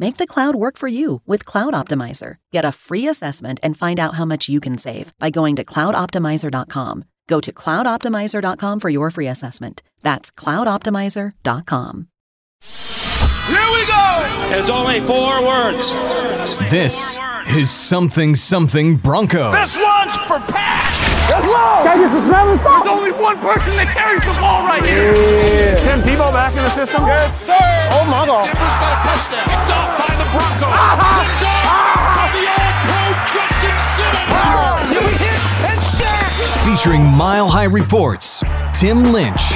Make the cloud work for you with Cloud Optimizer. Get a free assessment and find out how much you can save by going to cloudoptimizer.com. Go to cloudoptimizer.com for your free assessment. That's cloudoptimizer.com. Here we go! There's only four words. This is something something Broncos. This one's for Pat! Let's go! Can I get some smelling There's only one person that carries the ball right here. Yeah. Tim Tebow back in the system. Good third. Oh my God. Denver's got a touchdown. Picked off by the Broncos. Uh-huh. Picked off by the all-pro Justin Simmons. You hit and sack. Featuring Mile High Reports, Tim Lynch,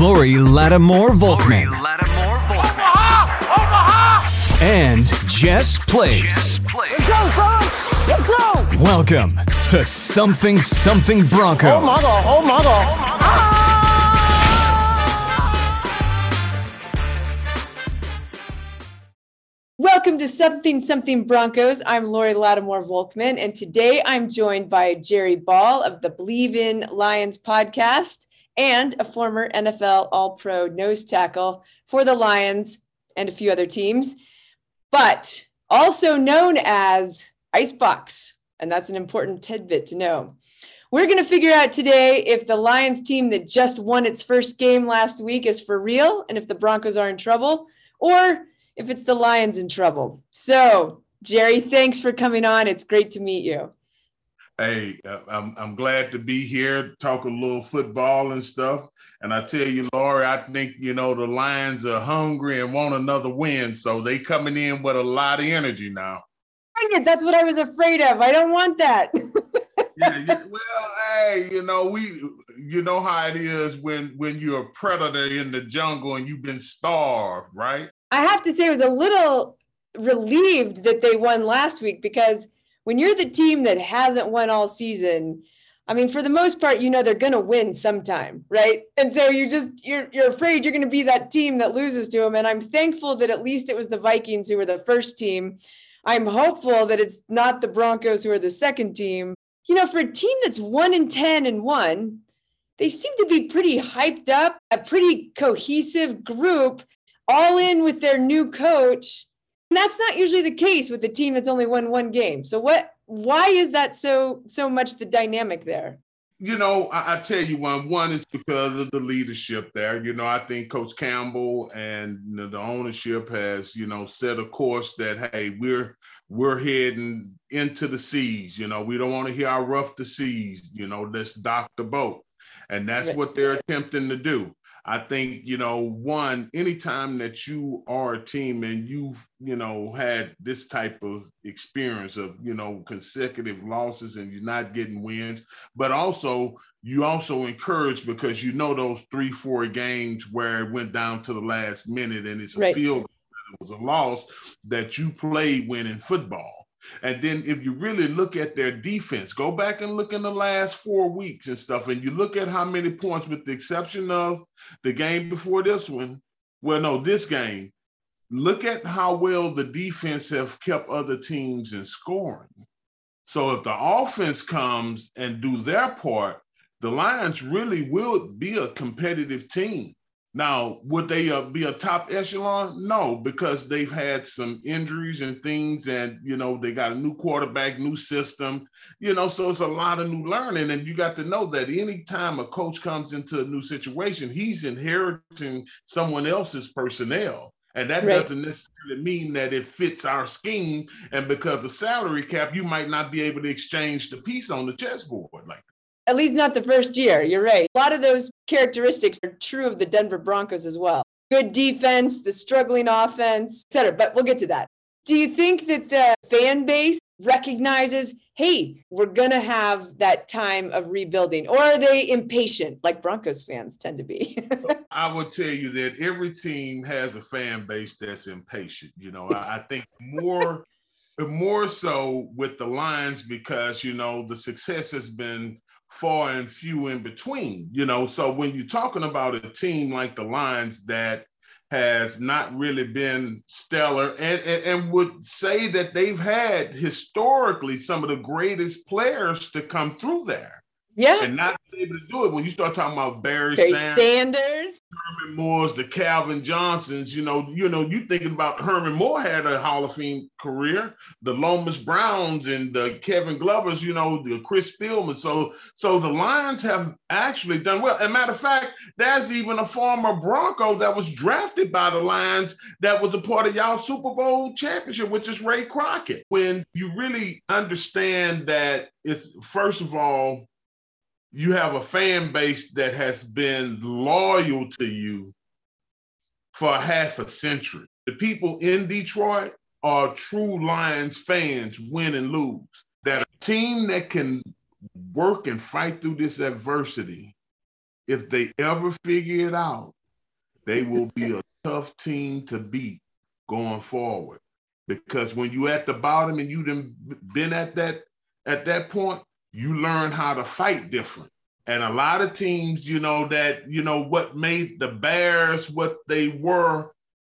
Laurie Lattimore Volkman, Omaha! Omaha! and Jess Place. Let's go, son. Let's go. Welcome to Something Something Broncos. Oh my God. Oh my God. Welcome to Something Something Broncos. I'm Laurie Lattimore Volkman, and today I'm joined by Jerry Ball of the Believe in Lions podcast and a former NFL All Pro nose tackle for the Lions and a few other teams, but also known as Icebox. And that's an important tidbit to know. We're going to figure out today if the Lions team that just won its first game last week is for real and if the Broncos are in trouble, or if it's the Lions in trouble. So, Jerry, thanks for coming on. It's great to meet you. Hey, I'm I'm glad to be here, talk a little football and stuff. And I tell you, Laurie, I think you know the Lions are hungry and want another win, so they coming in with a lot of energy now. It, that's what I was afraid of. I don't want that. yeah, yeah, well, hey, you know we, you know how it is when when you're a predator in the jungle and you've been starved, right? I have to say, I was a little relieved that they won last week because when you're the team that hasn't won all season, I mean, for the most part, you know they're going to win sometime, right? And so you just you're you're afraid you're going to be that team that loses to them. And I'm thankful that at least it was the Vikings who were the first team. I'm hopeful that it's not the Broncos who are the second team. You know, for a team that's one in ten and one, they seem to be pretty hyped up, a pretty cohesive group, all in with their new coach. And that's not usually the case with a team that's only won one game. So what why is that so so much the dynamic there? You know, I, I, tell you one. One is because of the leadership there. You know, I think Coach Campbell and the ownership has, you know, set a course that hey, we're we're heading into the seas. You know, we don't want to hear how rough the seas. You know, let's dock the boat, and that's what they're attempting to do. I think, you know, one, anytime that you are a team and you've, you know, had this type of experience of, you know, consecutive losses and you're not getting wins, but also you also encourage because you know those three, four games where it went down to the last minute and it's a right. field it was a loss that you played winning football. And then if you really look at their defense, go back and look in the last four weeks and stuff, and you look at how many points, with the exception of the game before this one. Well, no, this game. Look at how well the defense have kept other teams in scoring. So if the offense comes and do their part, the Lions really will be a competitive team. Now, would they uh, be a top echelon? No, because they've had some injuries and things, and you know they got a new quarterback, new system, you know, so it's a lot of new learning. And you got to know that anytime a coach comes into a new situation, he's inheriting someone else's personnel. And that right. doesn't necessarily mean that it fits our scheme. And because of salary cap, you might not be able to exchange the piece on the chessboard like at least not the first year. You're right. A lot of those characteristics are true of the Denver Broncos as well. Good defense, the struggling offense, et cetera. But we'll get to that. Do you think that the fan base recognizes, hey, we're going to have that time of rebuilding? Or are they impatient, like Broncos fans tend to be? I would tell you that every team has a fan base that's impatient. You know, I, I think more. more so with the Lions because you know the success has been far and few in between, you know. So when you're talking about a team like the Lions that has not really been stellar and, and, and, would say that they've had historically some of the greatest players to come through there. Yeah. And not able to do it when you start talking about Barry, Barry Sanders, Sanders, Herman Moore's, the Calvin Johnsons, you know, you know, you thinking about Herman Moore had a Hall of Fame career, the Lomas Browns and the Kevin Glovers, you know, the Chris Spielman. So so the Lions have actually done well. As a matter of fact, there's even a former Bronco that was drafted by the Lions that was a part of y'all Super Bowl championship, which is Ray Crockett. When you really understand that it's first of all you have a fan base that has been loyal to you for half a century. The people in Detroit are true Lions fans, win and lose. That a team that can work and fight through this adversity, if they ever figure it out, they will be a tough team to beat going forward. Because when you're at the bottom and you've been at that at that point, you learn how to fight different. And a lot of teams, you know, that, you know, what made the Bears what they were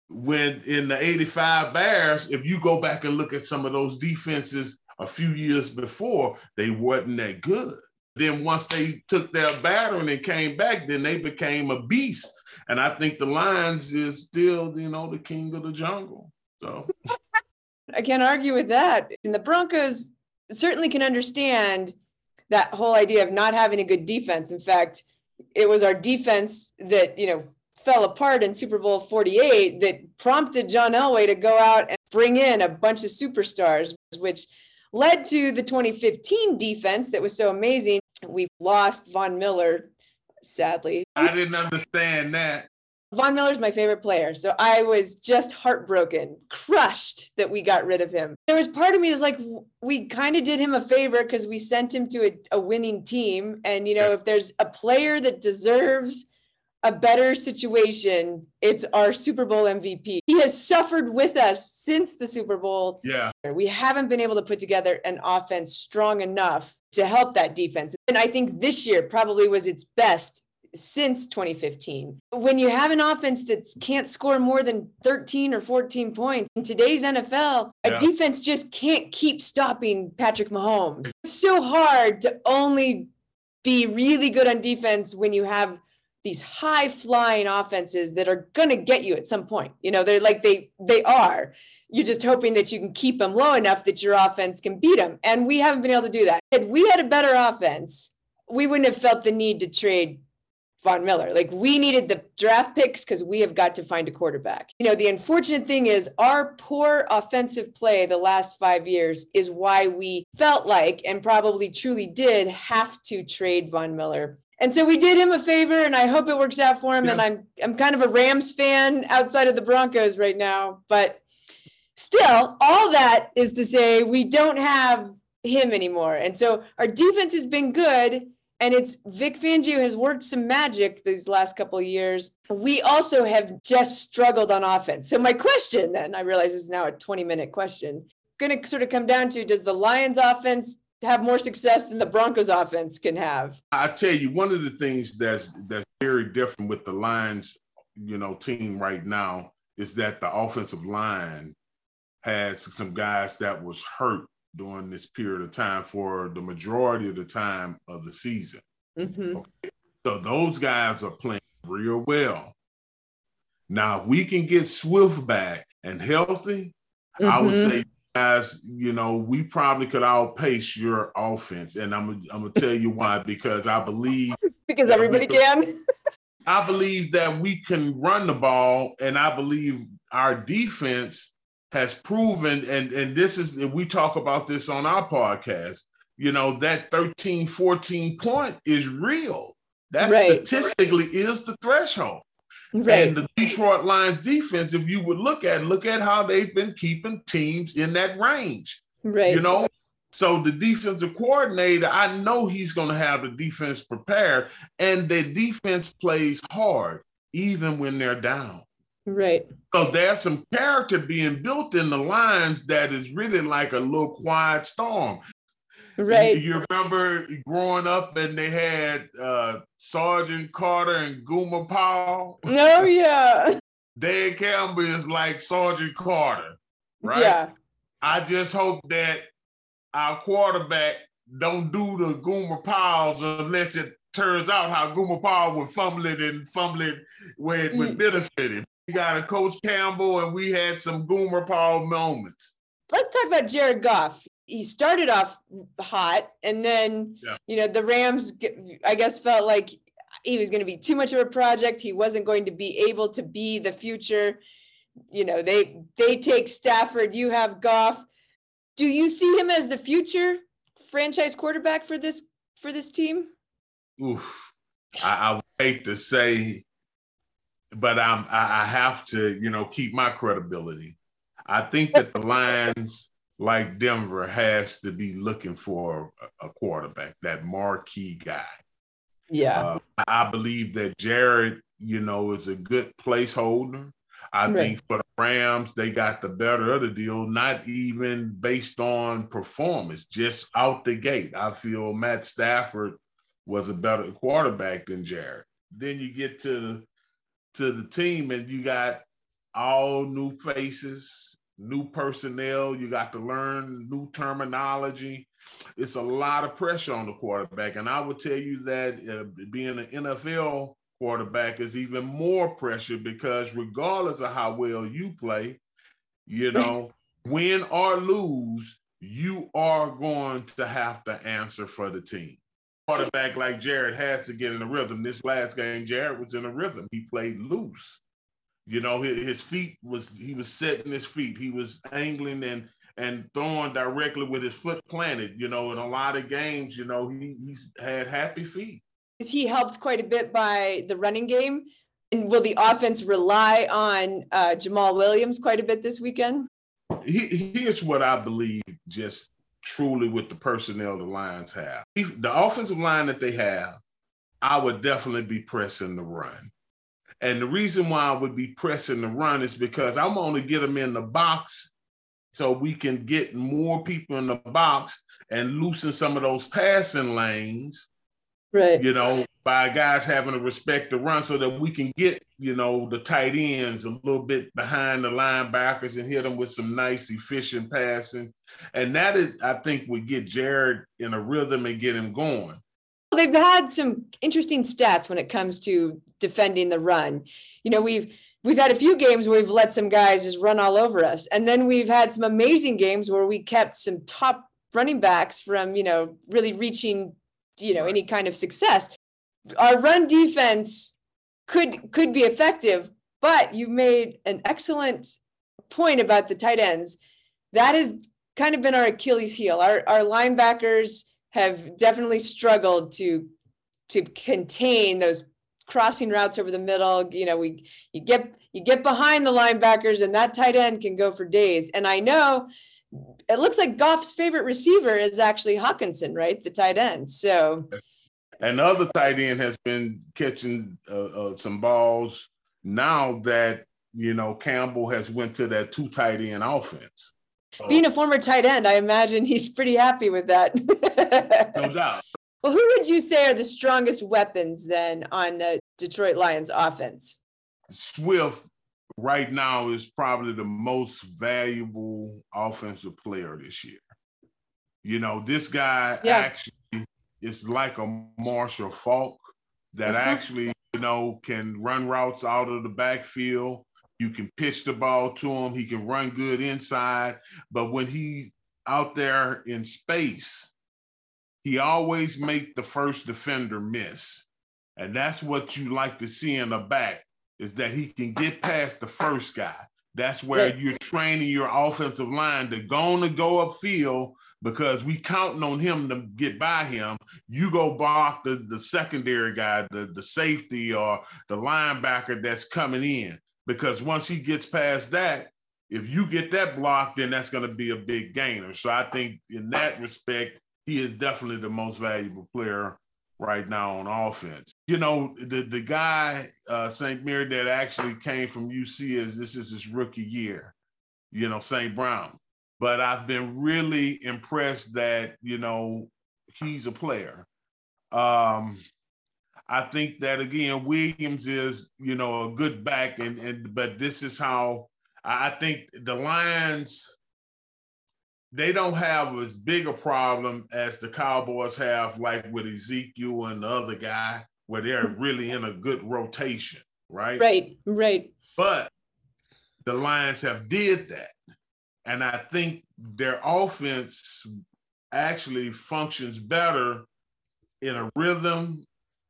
when in the 85 Bears, if you go back and look at some of those defenses a few years before, they wasn't that good. Then once they took their battering and came back, then they became a beast. And I think the Lions is still, you know, the king of the jungle. So I can't argue with that. And the Broncos certainly can understand that whole idea of not having a good defense. In fact, it was our defense that, you know, fell apart in Super Bowl 48 that prompted John Elway to go out and bring in a bunch of superstars, which led to the 2015 defense that was so amazing. We lost Von Miller, sadly. I didn't understand that. Von Miller's my favorite player. So I was just heartbroken, crushed that we got rid of him. There was part of me was like, we kind of did him a favor because we sent him to a, a, winning team. And, you know, if there's a player that deserves a better situation, it's our Super Bowl MVP. He has suffered with us since the Super Bowl. Yeah. We haven't been able to put together an offense strong enough to help that defense. And I think this year probably was its best since 2015. When you have an offense that can't score more than 13 or 14 points in today's NFL, yeah. a defense just can't keep stopping Patrick Mahomes. It's so hard to only be really good on defense when you have these high flying offenses that are going to get you at some point. You know, they're like they they are. You're just hoping that you can keep them low enough that your offense can beat them. And we haven't been able to do that. If we had a better offense, we wouldn't have felt the need to trade Von Miller. Like we needed the draft picks because we have got to find a quarterback. You know, the unfortunate thing is our poor offensive play the last five years is why we felt like and probably truly did have to trade Von Miller. And so we did him a favor, and I hope it works out for him. Yeah. And I'm I'm kind of a Rams fan outside of the Broncos right now, but still, all that is to say we don't have him anymore. And so our defense has been good and it's Vic Fangio has worked some magic these last couple of years. We also have just struggled on offense. So my question then, I realize is now a 20 minute question, going to sort of come down to does the Lions offense have more success than the Broncos offense can have? I tell you, one of the things that's that's very different with the Lions, you know, team right now is that the offensive line has some guys that was hurt during this period of time for the majority of the time of the season. Mm-hmm. Okay. So those guys are playing real well. Now, if we can get Swift back and healthy, mm-hmm. I would mm-hmm. say, guys, you know, we probably could outpace your offense. And I'm, I'm going to tell you why, because I believe. because everybody can. I believe that we can run the ball, and I believe our defense has proven, and, and this is, we talk about this on our podcast, you know, that 13, 14 point is real. That right. statistically is the threshold. Right. And the Detroit Lions defense, if you would look at look at how they've been keeping teams in that range. Right. You know, so the defensive coordinator, I know he's going to have the defense prepared, and the defense plays hard even when they're down. Right. So there's some character being built in the lines that is really like a little quiet storm. Right. You, you remember growing up and they had uh, Sergeant Carter and Gomer Pyle? Oh, yeah. Dan Campbell is like Sergeant Carter, right? Yeah. I just hope that our quarterback don't do the Gomer Pyles unless it turns out how Gomer Pyle would fumble it and fumble it where it would mm. benefit him. We got a Coach Campbell, and we had some Gomer Pyle moments. Let's talk about Jared Goff. He started off hot, and then yeah. you know the Rams, I guess, felt like he was going to be too much of a project. He wasn't going to be able to be the future. You know, they they take Stafford. You have Goff. Do you see him as the future franchise quarterback for this for this team? Oof, I, I hate to say but I'm I have to you know keep my credibility. I think that the Lions, like Denver, has to be looking for a, quarterback, that marquee guy. Yeah, uh, I believe that Jared, you know, is a good placeholder. I right. think for the Rams, they got the better of the deal, not even based on performance, just out the gate. I feel Matt Stafford was a better quarterback than Jared. Then you get to to the team and you got all new faces, new personnel. You got to learn new terminology. It's a lot of pressure on the quarterback. And I would tell you that uh, being an NFL quarterback is even more pressure because regardless of how well you play, you know, win or lose, you are going to have to answer for the team quarterback like Jared has to get in a rhythm. This last game, Jared was in a rhythm. He played loose. You know, his feet was he was setting his feet. He was angling and and throwing directly with his foot planted. You know, in a lot of games, you know, he he's had happy feet. Is he helped quite a bit by the running game. And will the offense rely on uh, Jamaal Williams quite a bit this weekend? He, here's what I believe just truly with the personnel the Lions have. The offensive line that they have, I would definitely be pressing the run. And the reason why I would be pressing the run is because I'm going to get them in the box so we can get more people in the box and loosen some of those passing lanes. Right. You know, by guys having to respect the run so that we can get, you know, the tight ends a little bit behind the linebackers and hit them with some nice, efficient passing. And that is, I think, would get Jared in a rhythm and get him going. They've had some interesting stats when it comes to defending the run. You know, we've we've had a few games where we've let some guys just run all over us. And then we've had some amazing games where we kept some top running backs from, you know, really reaching you know, any kind of success. Our run defense could could be effective, but you made an excellent point about the tight ends. That has kind of been our Achilles heel. Our our linebackers have definitely struggled to to contain those crossing routes over the middle. You know, we you get you get behind the linebackers, and that tight end can go for days. And I know it looks like Goff's favorite receiver is actually Hockenson, right? The tight end. So, and the other tight end has been catching uh, uh, some balls now that you know Campbell has went to that two tight end offense. Being a former tight end, I imagine he's pretty happy with that. no doubt. Well, who would you say are the strongest weapons then on the Detroit Lions offense? Swift right now is probably the most valuable offensive player this year. You know, this guy yeah. actually is like a Marshall Faulk that uh-huh. actually, you know, can run routes out of the backfield. You can pitch the ball to him. He can run good inside. But when he's out there in space, he always make the first defender miss. And that's what you like to see in the back is that he can get past the first guy. That's where you're training your offensive line to go to go upfield because we counting on him to get by him. You go block the, the secondary guy, the, the safety or the linebacker that's coming in. Because once he gets past that, if you get that block, then that's going to be a big gainer. So I think in that respect, he is definitely the most valuable player right now on offense. You know, the the guy uh, St. Mary that actually came from UC is this is his rookie year. You know, St. Brown. But I've been really impressed that you know he's a player. Um, I think that again, Williams is you know a good back, and and but this is how I think the Lions they don't have as big a problem as the Cowboys have, like with Ezekiel and the other guy, where they're really in a good rotation, right? Right, right. But the Lions have did that. And I think their offense actually functions better in a rhythm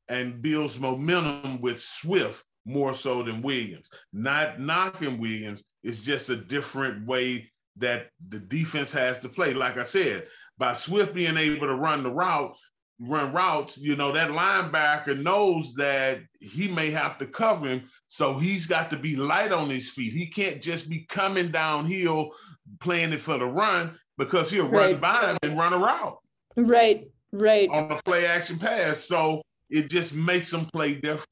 and builds momentum with Swift more so than Williams. Not knocking Williams, it's just a different way that the defense has to play. Like I said, by Swift being able to run the route, run routes, you know, that linebacker knows that he may have to cover him. So he's got to be light on his feet. He can't just be coming downhill playing it for the run because he'll right. run by him and run a route. Right, right. On a play action pass. So it just makes him play different.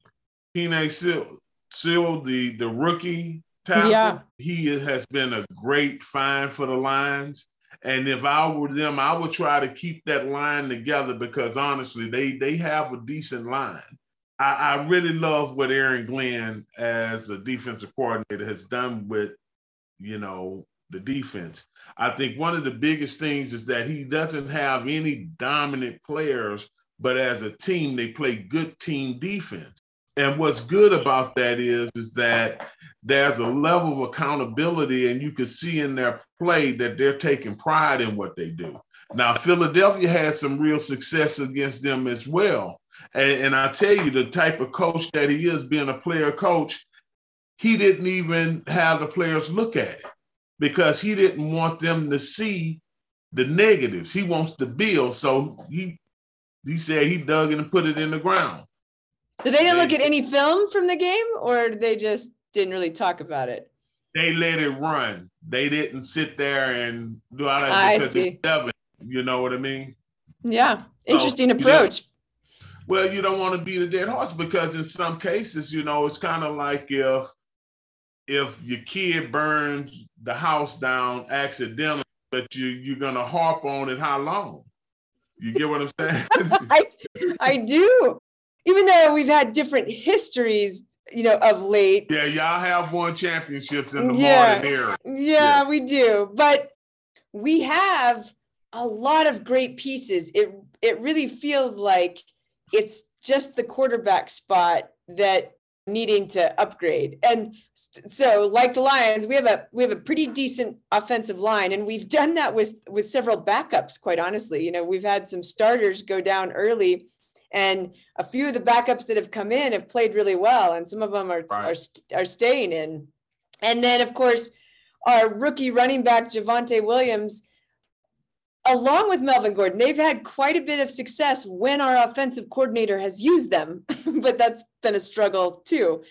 Sewell, Sewell the, the rookie tackle. Yeah. He has been a great find for the Lions. And if I were them, I would try to keep that line together because honestly, they they have a decent line. I, I really love what Aaron Glenn, as a defensive coordinator, has done with, you know, the defense. I think one of the biggest things is that he doesn't have any dominant players, but as a team, they play good team defense. And what's good about that is, is that there's a level of accountability, and you can see in their play that they're taking pride in what they do. Now, Philadelphia had some real success against them as well. And, and I tell you, the type of coach that he is, being a player coach, he didn't even have the players look at it because he didn't want them to see the negatives. He wants to build. So he he said he dug and put it in the ground. Did they, look at any film from the game or they just didn't really talk about it. They let it run. They didn't sit there and do all that because it's. You know what I mean? Yeah. Interesting so, approach. Yeah. Well, you don't want to be the dead horse because in some cases, you know, it's kind of like if if your kid burns the house down accidentally, but you you're gonna harp on it how long? You get what I'm saying? I, I do. Even though we've had different histories you know, of late. Yeah, y'all have won championships in the yeah, modern era. Yeah, yeah, we do. But we have a lot of great pieces. It it really feels like it's just the quarterback spot that needing to upgrade. And so like the Lions, we have a we have a pretty decent offensive line and we've done that with with several backups quite honestly. You know, we've had some starters go down early and a few of the backups that have come in have played really well and some of them are right. are, are staying in. And then of course our rookie running back Javonte Williams along with Melvin Gordon, they've had quite a bit of success when our offensive coordinator has used them, but that's been a struggle too.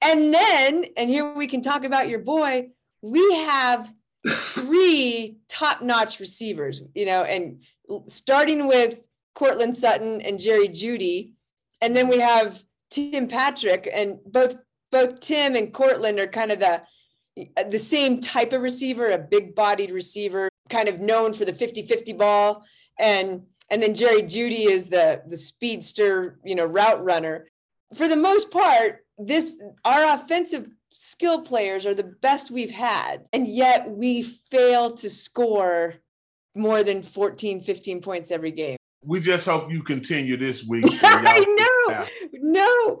And then, and here we can talk about your boy, we have three top notch receivers, you know, and starting with Courtland Sutton and Jerry Jeudy. And then we have Tim Patrick, and both both Tim and Courtland are kind of the the same type of receiver, a big bodied receiver, kind of known for the 50-50 ball. And and then Jerry Jeudy is the the speedster, you know, route runner. For the most part, this our offensive skill players are the best we've had. And yet we fail to score more than 14, 15 points every game. We just hope you continue this week. I know. No,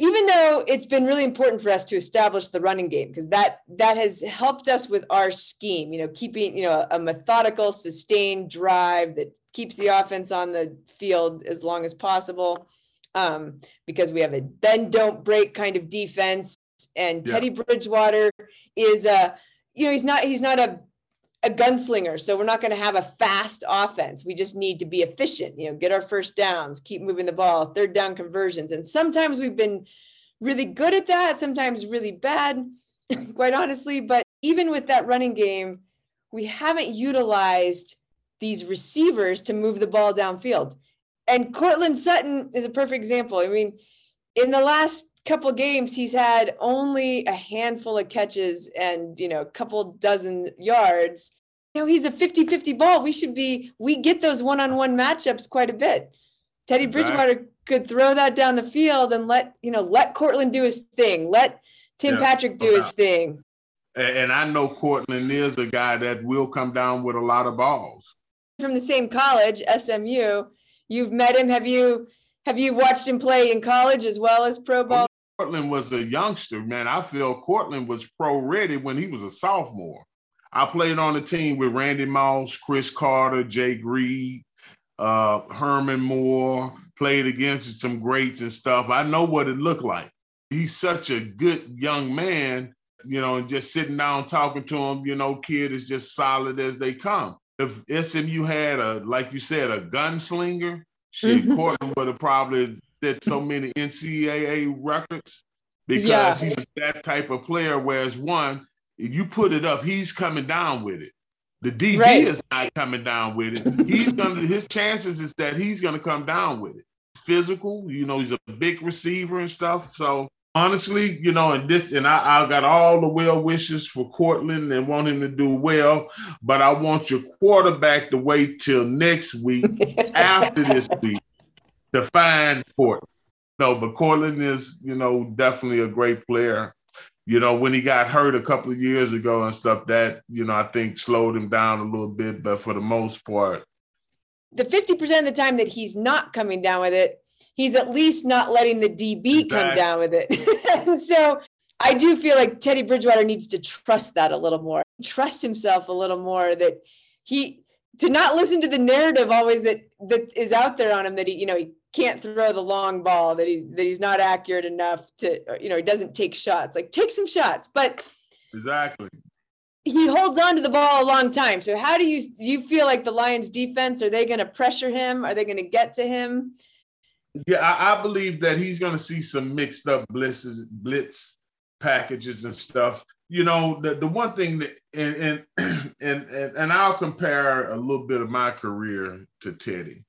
even though it's been really important for us to establish the running game because that that has helped us with our scheme you know keeping you know a methodical sustained drive that keeps the offense on the field as long as possible um, because we have a then don't break kind of defense and yeah. teddy bridgewater is a you know he's not he's not a a gunslinger. So we're not going to have a fast offense. We just need to be efficient, you know, get our first downs, keep moving the ball, third down conversions. And sometimes we've been really good at that, sometimes really bad, quite honestly. But even with that running game, we haven't utilized these receivers to move the ball downfield. And Courtland Sutton is a perfect example. I mean, in the last couple games he's had only a handful of catches and you know a couple dozen yards. You know he's a 50-50 ball. We should be we get those one-on-one matchups quite a bit. Teddy bridgewater could throw that down the field and let you know let Courtland do his thing. Let tim yeah, patrick do his thing. And i know Courtland is a guy that will come down with a lot of balls. From the same college smu you've met him. Have you have you watched him play in college as well as pro ball? Courtland was a youngster, man. I feel Courtland was pro ready when he was a sophomore. I played on the team with Randy Moss, Cris Carter, Jake Reed, uh, Herman Moore, played against some greats and stuff. I know what it looked like. He's such a good young man, you know, and just sitting down talking to him, you know, kid is just solid as they come. If SMU had a, like you said, a gunslinger, shit, mm-hmm. Courtland would have probably set so many NCAA records because yeah. he was that type of player. Whereas one, if you put it up, he's coming down with it. The DB right. is not coming down with it. He's gonna his chances is that he's gonna come down with it. Physical, you know, he's a big receiver and stuff. So honestly, you know, and this and I, I got all the well wishes for Courtland and want him to do well, but I want your quarterback to wait till next week after this week to find Courtland. No, but Courtland is, you know, definitely a great player. You know, when he got hurt a couple of years ago and stuff, that, you know, I think slowed him down a little bit, but for the most part. The 50% of the time that he's not coming down with it, he's at least not letting the DB exactly. come down with it. so I do feel like Teddy Bridgewater needs to trust that a little more, trust himself a little more that he to not listen to the narrative always that that is out there on him that he, you know, he can't throw the long ball, that he that he's not accurate enough to, you know, he doesn't take shots. Like take some shots, but exactly. He holds on to the ball a long time. So how do you do you feel like the Lions defense are they going to pressure him? Are they going to get to him? Yeah, I, I believe that he's going to see some mixed up blitzes, blitz packages and stuff. You know, the, the one thing that and, and and and I'll compare a little bit of my career to Teddy.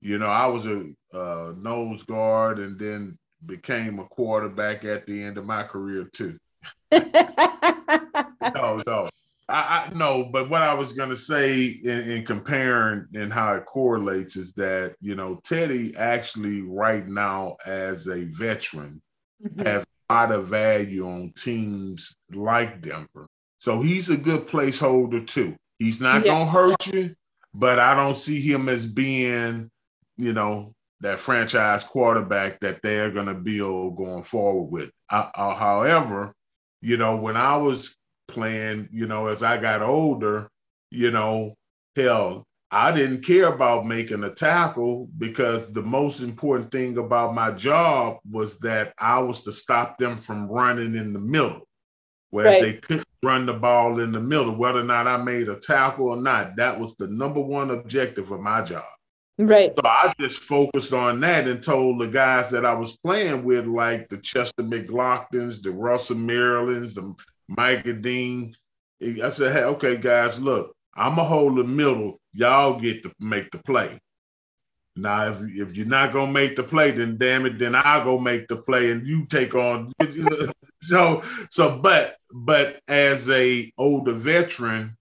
You know, I was a uh, nose guard and then became a quarterback at the end of my career too. no, no, I, I no, but what I was gonna say in, in, comparing and how it correlates is that you know Teddy actually right now as a veteran mm-hmm. has a lot of value on teams like Denver. So he's a good placeholder too. He's not yeah. gonna hurt you, but I don't see him as being, you know, that franchise quarterback that they're going to build going forward with. I, I, however, you know, when I was playing, you know, as I got older, you know, hell, I didn't care about making a tackle because the most important thing about my job was that I was to stop them from running in the middle. Whereas right. they couldn't run the ball in the middle, whether or not I made a tackle or not. That was the number one objective of my job. Right. So I just focused on that and told the guys that I was playing with, like the Chester McGlocktons, the Russell Marylands, the Micah Dean. I said, hey, okay, guys, look, I'm gonna hold the middle. Y'all get to make the play. Now, if if you're not gonna make the play, then damn it, then I'll go make the play, and you take on. so so, but but as a older veteran,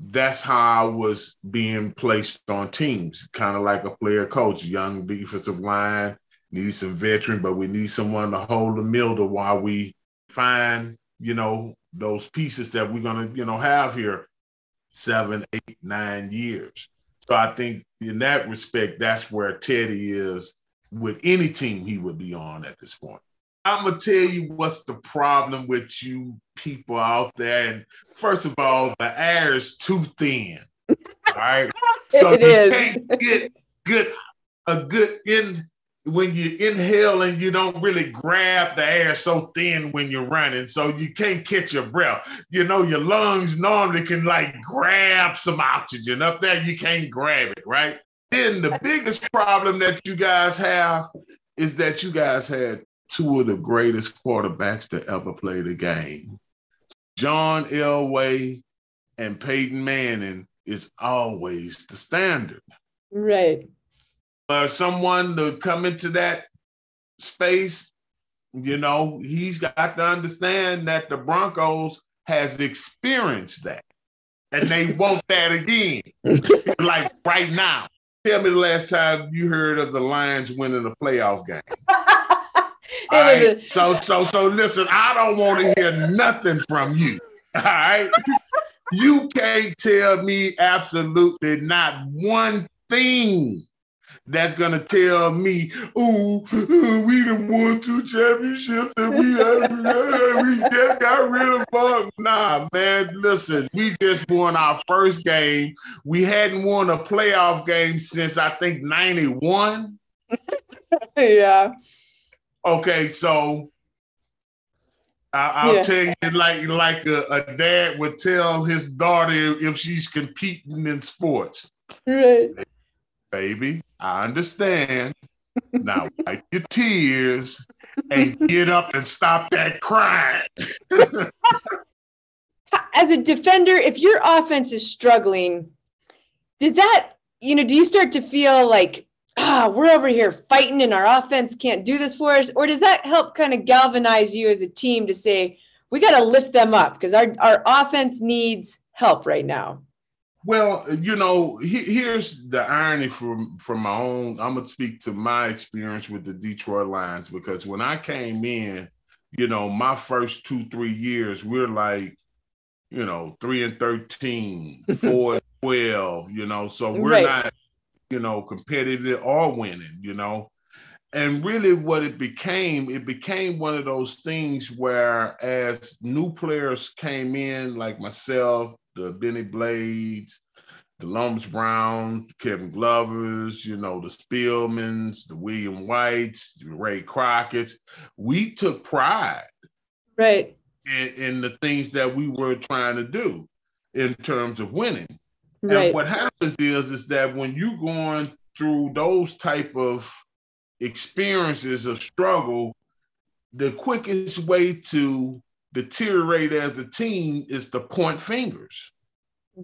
that's how I was being placed on teams, kind of like a player coach, young defensive line, need some veteran, but we need someone to hold the middle while we find, you know, those pieces that we're gonna, you know, have here seven, eight, nine years. So I think in that respect, that's where Teddy is with any team he would be on at this point. I'm gonna tell you what's the problem with you people out there. And first of all, the air is too thin. All right. So it you is. can't get good a good in when you inhale and you don't really grab the air so thin when you're running, so you can't catch your breath. You know, your lungs normally can like grab some oxygen up there, you can't grab it, right? Then the biggest problem that you guys have is that you guys had two of the greatest quarterbacks to ever play the game. John Elway and Peyton Manning is always the standard. Right uh, someone to come into that space, you know, he's got to understand that the Broncos has experienced that and they want that again. like right now. Tell me the last time you heard of the Lions winning a playoff game. All right. So so so listen, I don't want to hear nothing from you. All right. you can't tell me absolutely not one thing that's gonna tell me, "Oh, we done won two championships and we we just got rid of them." Nah, man, listen, we just won our first game. We hadn't won a playoff game since I think '91. yeah. Okay, so I, will yeah. tell you, like like a, a, dad would tell his daughter if she's competing in sports. Right. Baby, I understand. Now wipe your tears and get up and stop that crying. As a defender, if your offense is struggling, does that, you know, do you start to feel like, ah, we're over here fighting and our offense can't do this for us? Or does that help kind of galvanize you as a team to say, we got to lift them up because our, our offense needs help right now? Well, you know, he, here's the irony from from my own. I'm gonna speak to my experience with the Detroit Lions because when I came in, you know, my first two three years, we're like, you know, three and 13, four and twelve. You know, so we're right. not, you know, competitive or winning. You know, and really what it became it became one of those things where as new players came in like myself the Bennie Blades, the Lomas Brown, Kevin Glovers, you know, the Spielmans, the William Whites, the Ray Crockett's. We took pride. Right. In, in the things that we were trying to do in terms of winning. Right. And what happens is, is that when you're going through those type of experiences of struggle, the quickest way to deteriorate as a team is to point fingers.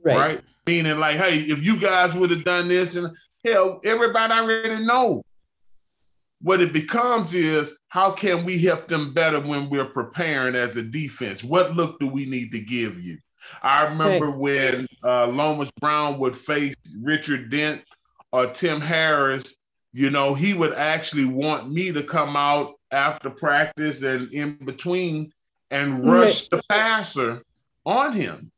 Right. right? Meaning, like, hey, if you guys would have done this, and hell, everybody already know. What it becomes is how can we help them better when we're preparing as a defense? What look do we need to give you? I remember right. when uh, Lomas Brown would face Richard Dent or Tim Harris, you know, he would actually want me to come out after practice and in between and rush right. the passer on him.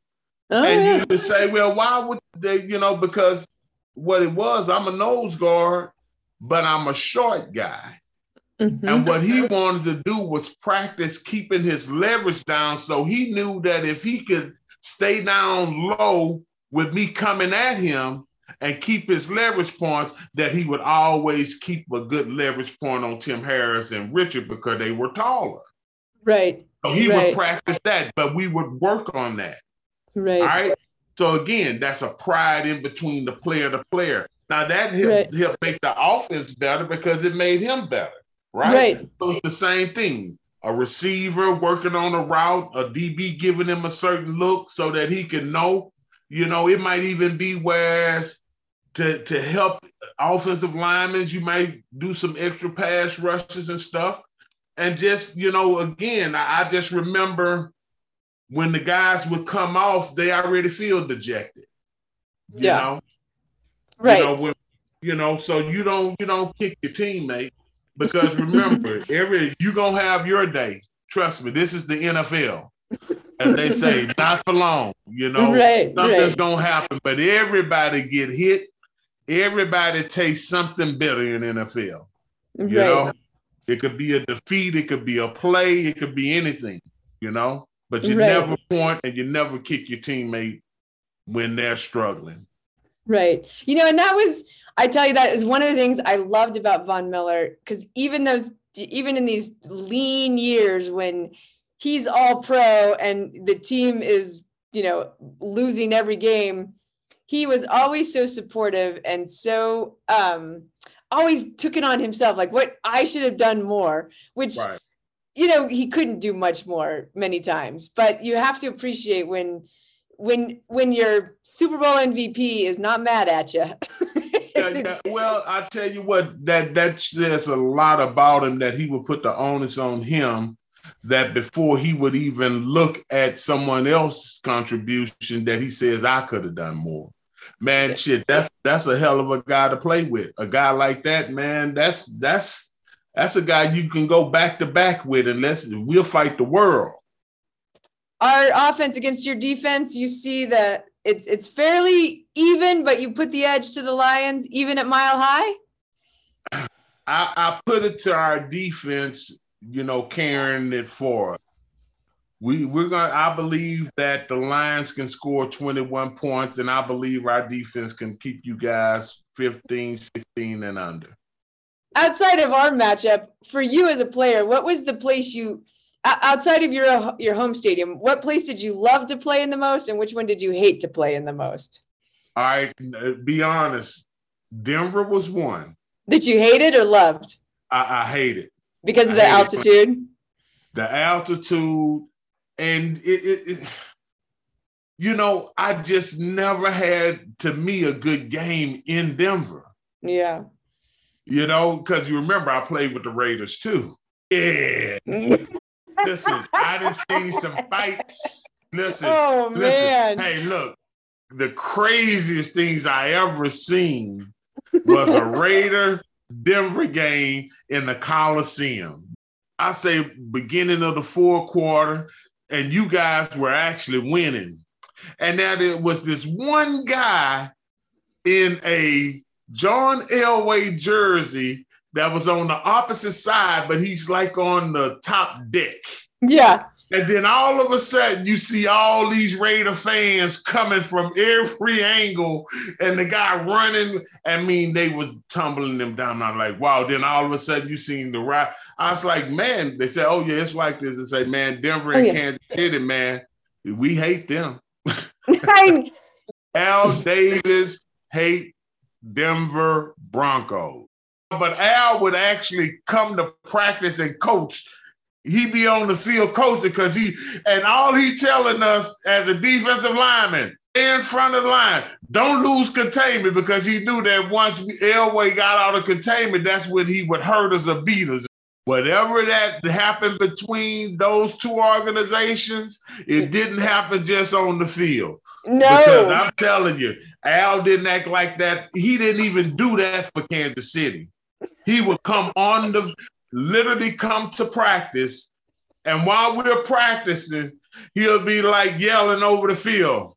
Oh, and yeah. you would say, well, why would they, you know, because what it was, I'm a nose guard, but I'm a short guy. Mhm. And what he wanted to do was practice keeping his leverage down. So he knew that if he could stay down low with me coming at him and keep his leverage points, that he would always keep a good leverage point on Tim Harris and Richard because they were taller. Right. So he Right. would practice that, but we would work on that. Right. All right. So again, that's a pride in between the player to player. Now that helped, Right. make the offense better because it made him better, right? Right. So it's the same thing. A receiver working on a route, a DB giving him a certain look so that he can know. You know, it might even be whereas to to help offensive linemen, you might do some extra pass rushes and stuff. And just, you know, again, I, I just remember when the guys would come off, they already feel dejected. You Yeah. know? Right. You know, when, you know, so you don't you don't kick your teammate because remember, every you gonna have your day. Trust me, this is the NFL. And they say not for long, you know. Right, Something's right. gonna happen, but everybody get hit. Everybody takes something better in NFL. You right. know, it could be a defeat, it could be a play, it could be anything, you know. But you Right. never point and you never kick your teammate when they're struggling. Right. You know, and that was, I tell you, that is one of the things I loved about Von Miller because even those, even in these lean years when he's all pro and the team is, you know, losing every game, he was always so supportive and so, um, always took it on himself, like what I should have done more, which Right. you know he couldn't do much more many times but you have to appreciate when when when your super bowl mvp is not mad at you Yeah. Well, I tell you what, that that says a lot about him that he would put the onus on him that before he would even look at someone else's contribution that he says I could have done more. Man, shit, that's that's a hell of a guy to play with. A guy like that, man, that's that's that's a guy you can go back to back with unless we'll fight the world. our offense against your defense you see that it's it's fairly even but you put the edge to the lions even at mile high I, I put it to our defense, you know, carrying it for us. We we're gonna I believe that the Lions can score 21 points, and I believe our defense can keep you guys 15, 16 and under. outside of our matchup for you as a player what was the place you outside of your your home stadium what place did you love to play in the most and which one did you hate to play in the most I be honest. Denver was one. that you hated or loved I, I hate it. because of the hate it. altitude the altitude and it, it, it you know i just never had to me a good game in denver. Yeah. You know because you remember i played with the raiders too. Yeah. Listen i done seen some fights. Listen Oh, listen. man. hey look the craziest things i ever seen was a raider denver game in the coliseum. I say beginning of the fourth quarter, and you guys were actually winning. And now there was this one guy in a John Elway jersey that was on the opposite side, but he's like on the top deck. yeah And then all of a sudden, you see all these Raider fans coming from every angle, and the guy running. I mean, they was tumbling them down. I'm like, wow. Then all of a sudden, you seen the right. I was like, man. They said, oh yeah, it's like this. They say, man, Denver oh, and Oh, yeah. Kansas City, man, we hate them. Al Davis hate Denver Broncos. But Al would actually come to practice and coach. He be on the field coaching because he and all he telling us as a defensive lineman in front of the line, don't lose containment because he knew that once Elway got out of containment, that's when he would hurt us or beat us. Whatever that happened between those two organizations, it didn't happen just on the field. No. Because no I'm telling you, Al didn't act like that. He didn't even do that for Kansas City. He would come on the literally come to practice, and while we're practicing, he'll be like yelling over the field,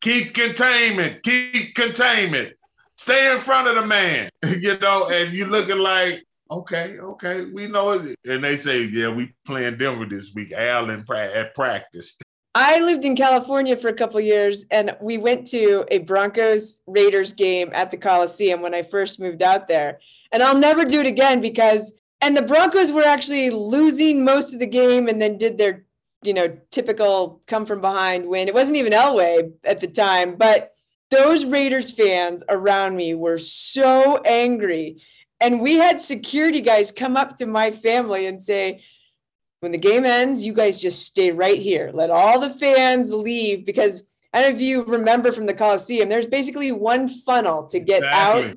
keep containment, keep containment. stay in front of the man, you know, and you looking like, okay, okay, we know it. And they say, yeah, we playing Denver this week. Al in pra- at practice. I lived in California for a couple years, and we went to a Broncos Raiders game at the Coliseum when I first moved out there. And I'll never do it again because, and the Broncos were actually losing most of the game, and then did their, you know, typical come from behind win. It wasn't even Elway at the time, but those Raiders fans around me were so angry. And we had security guys come up to my family and say, when the game ends, you guys just stay right here. Let all the fans leave because I don't know if you remember from the Coliseum, there's basically one funnel to get exactly. out.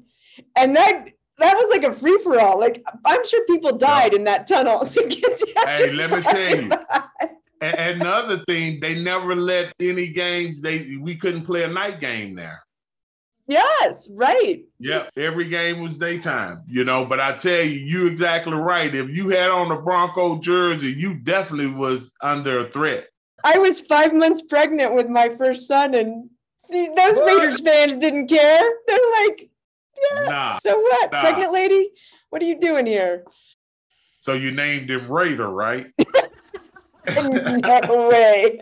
And that that was like a free for all. Like I'm sure people died yeah. in that tunnel to get to Hey, let me tell you. And another thing, they never let any games. They we couldn't play a night game there. Yes, right. Yep, every game was daytime, you know. But I tell you, you exactly right. If you had on a Bronco jersey, you definitely was under a threat. I was five months pregnant with my first son, and those what? Raiders fans didn't care. They're like, "Yeah, nah, so what, nah. pregnant lady? What are you doing here?" So you named him Raider, right? no way.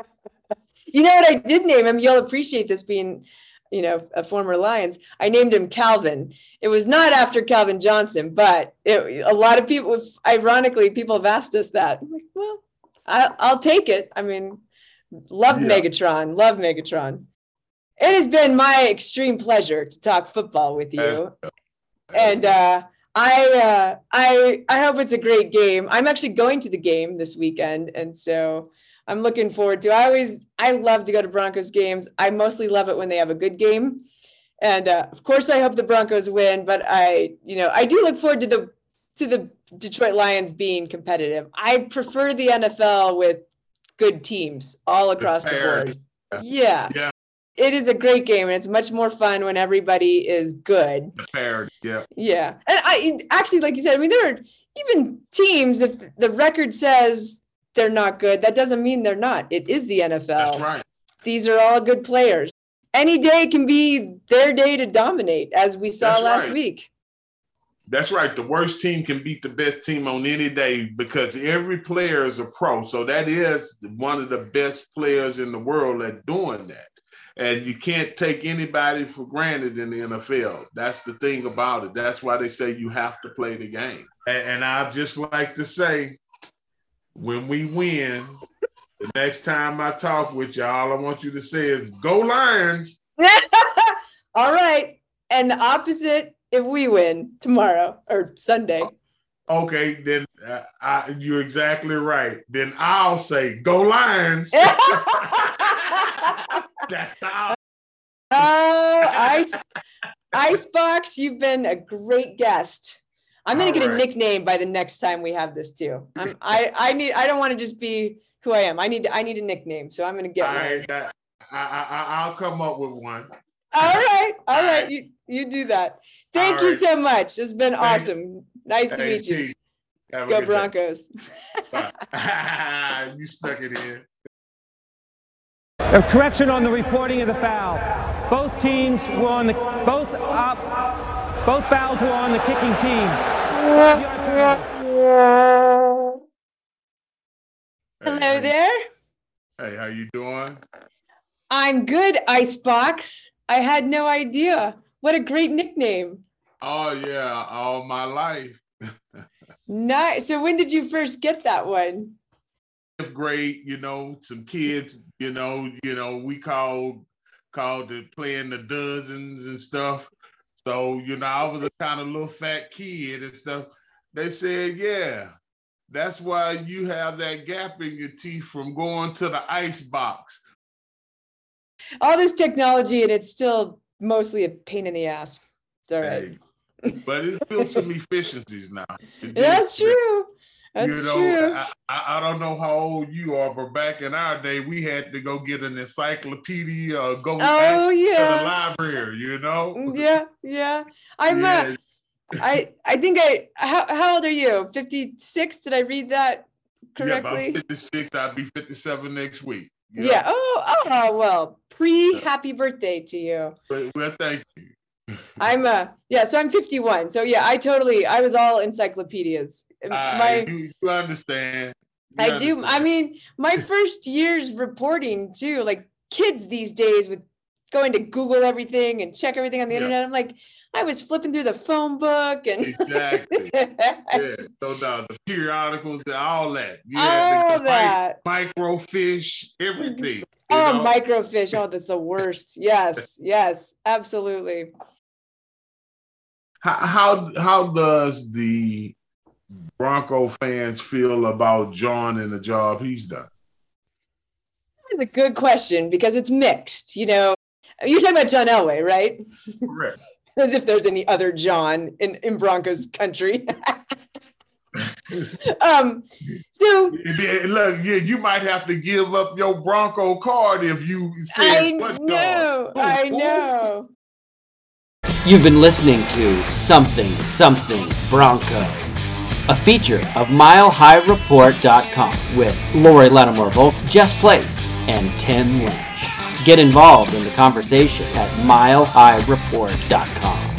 you know what I did name him? You'll appreciate this being, you know, a former Lions. I named him Calvin. It was not after Calvin Johnson, but it, a lot of people, ironically, people have asked us that. I'm like, well, I, will take it. I mean, love yeah. Megatron, love Megatron. It has been my extreme pleasure to talk football with you. And uh, I uh, I I hope it's a great game. I'm actually going to the game this weekend, and so I'm looking forward to. I always I love to go to Broncos games. I mostly love it when they have a good game, and uh, of course I hope the Broncos win. But I you know I do look forward to the to the Detroit Lions being competitive. I prefer the NFL with good teams all across the board. Yeah. Yeah it is a great game and it's much more fun when everybody is good. Prepared, yeah. Yeah. And I actually, like you said, I mean, there are even teams, if the record says they're not good, that doesn't mean they're not. It is the NFL. That's right. These are all good players. Any day can be their day to dominate, as we saw That's last right. week. That's right. The worst team can beat the best team on any day because every player is a pro. So that is one of the best players in the world at doing that. And you can't take anybody for granted in the NFL. That's the thing about it. That's why they say you have to play the game. And, and I just like to say, when we win, the next time I talk with y'all, I want you to say is go Lions. All right. And the opposite if we win tomorrow or Sunday. Okay, then uh, I, you're exactly right. Then I'll say go Lions. That's the Oh, Ice Icebox, you've been a great guest. I'm gonna All get right. a nickname by the next time we have this too. I'm, I I need I don't want to just be who I am. I need I need a nickname, so I'm gonna get All one. Right, I, I I'll come up with one. All right, all, all right. right. You you do that. Thank all you right. so much. It's been awesome. Nice to meet you. Go Broncos. you stuck it in. A correction on the reporting of the foul. Both teams were on the both uh, both fouls were on the kicking team. Hello there. Hey, how you doing? I'm good, Icebox. I had no idea. What a great nickname. Oh yeah, all my life. nice. So when did you first get that one? Fifth grade, you know, some kids you know, you know, we called called it playing the dozens and stuff. So, you know, I was a kind of little fat kid and stuff. They said, yeah, that's why you have that gap in your teeth from going to the ice box. All this technology and it's still mostly a pain in the ass. It's all right. Hey, but it's built some efficiencies now. That's true. That's you know, true. I, I, don't know how old you are, but back in our day, we had to go get an encyclopedia or go oh, yeah. to the library, you know? Mm, yeah, yeah. I'm uh, yeah. Uh, I I think I how, how old are you? 56? Did I read that correctly? Yeah, 56. I'll be 57 next week. Yeah. Oh, oh well, pre happy birthday to you. Well, thank you. I'm uh yeah, so I'm 51. So yeah, I totally I was all encyclopedias. My you, you understand. You I understand. do. I mean, my first years reporting too, like kids these days with going to Google everything and check everything on the Yeah. internet. I'm like, I was flipping through the phone book and Exactly. yeah, no doubt. The periodicals and all that. Yeah, all the, the that. mic- microfiche, everything. Oh, know? microfiche. Oh, that's the worst. Yes, yes, absolutely. How, how how does the Bronco fans feel about John and the job he's done? That's a good question because it's mixed. You know, you're talking about John Elway, right? Correct. As if there's any other John in, in Broncos country. um, so Look, yeah, you might have to give up your Bronco card if you say I know, I know. You've been listening to Something Something Broncos, a feature of MileHighReport.com with Laurie Lattimore Volk, Jess Place, and Tim Lynch. Get involved in the conversation at MileHighReport.com.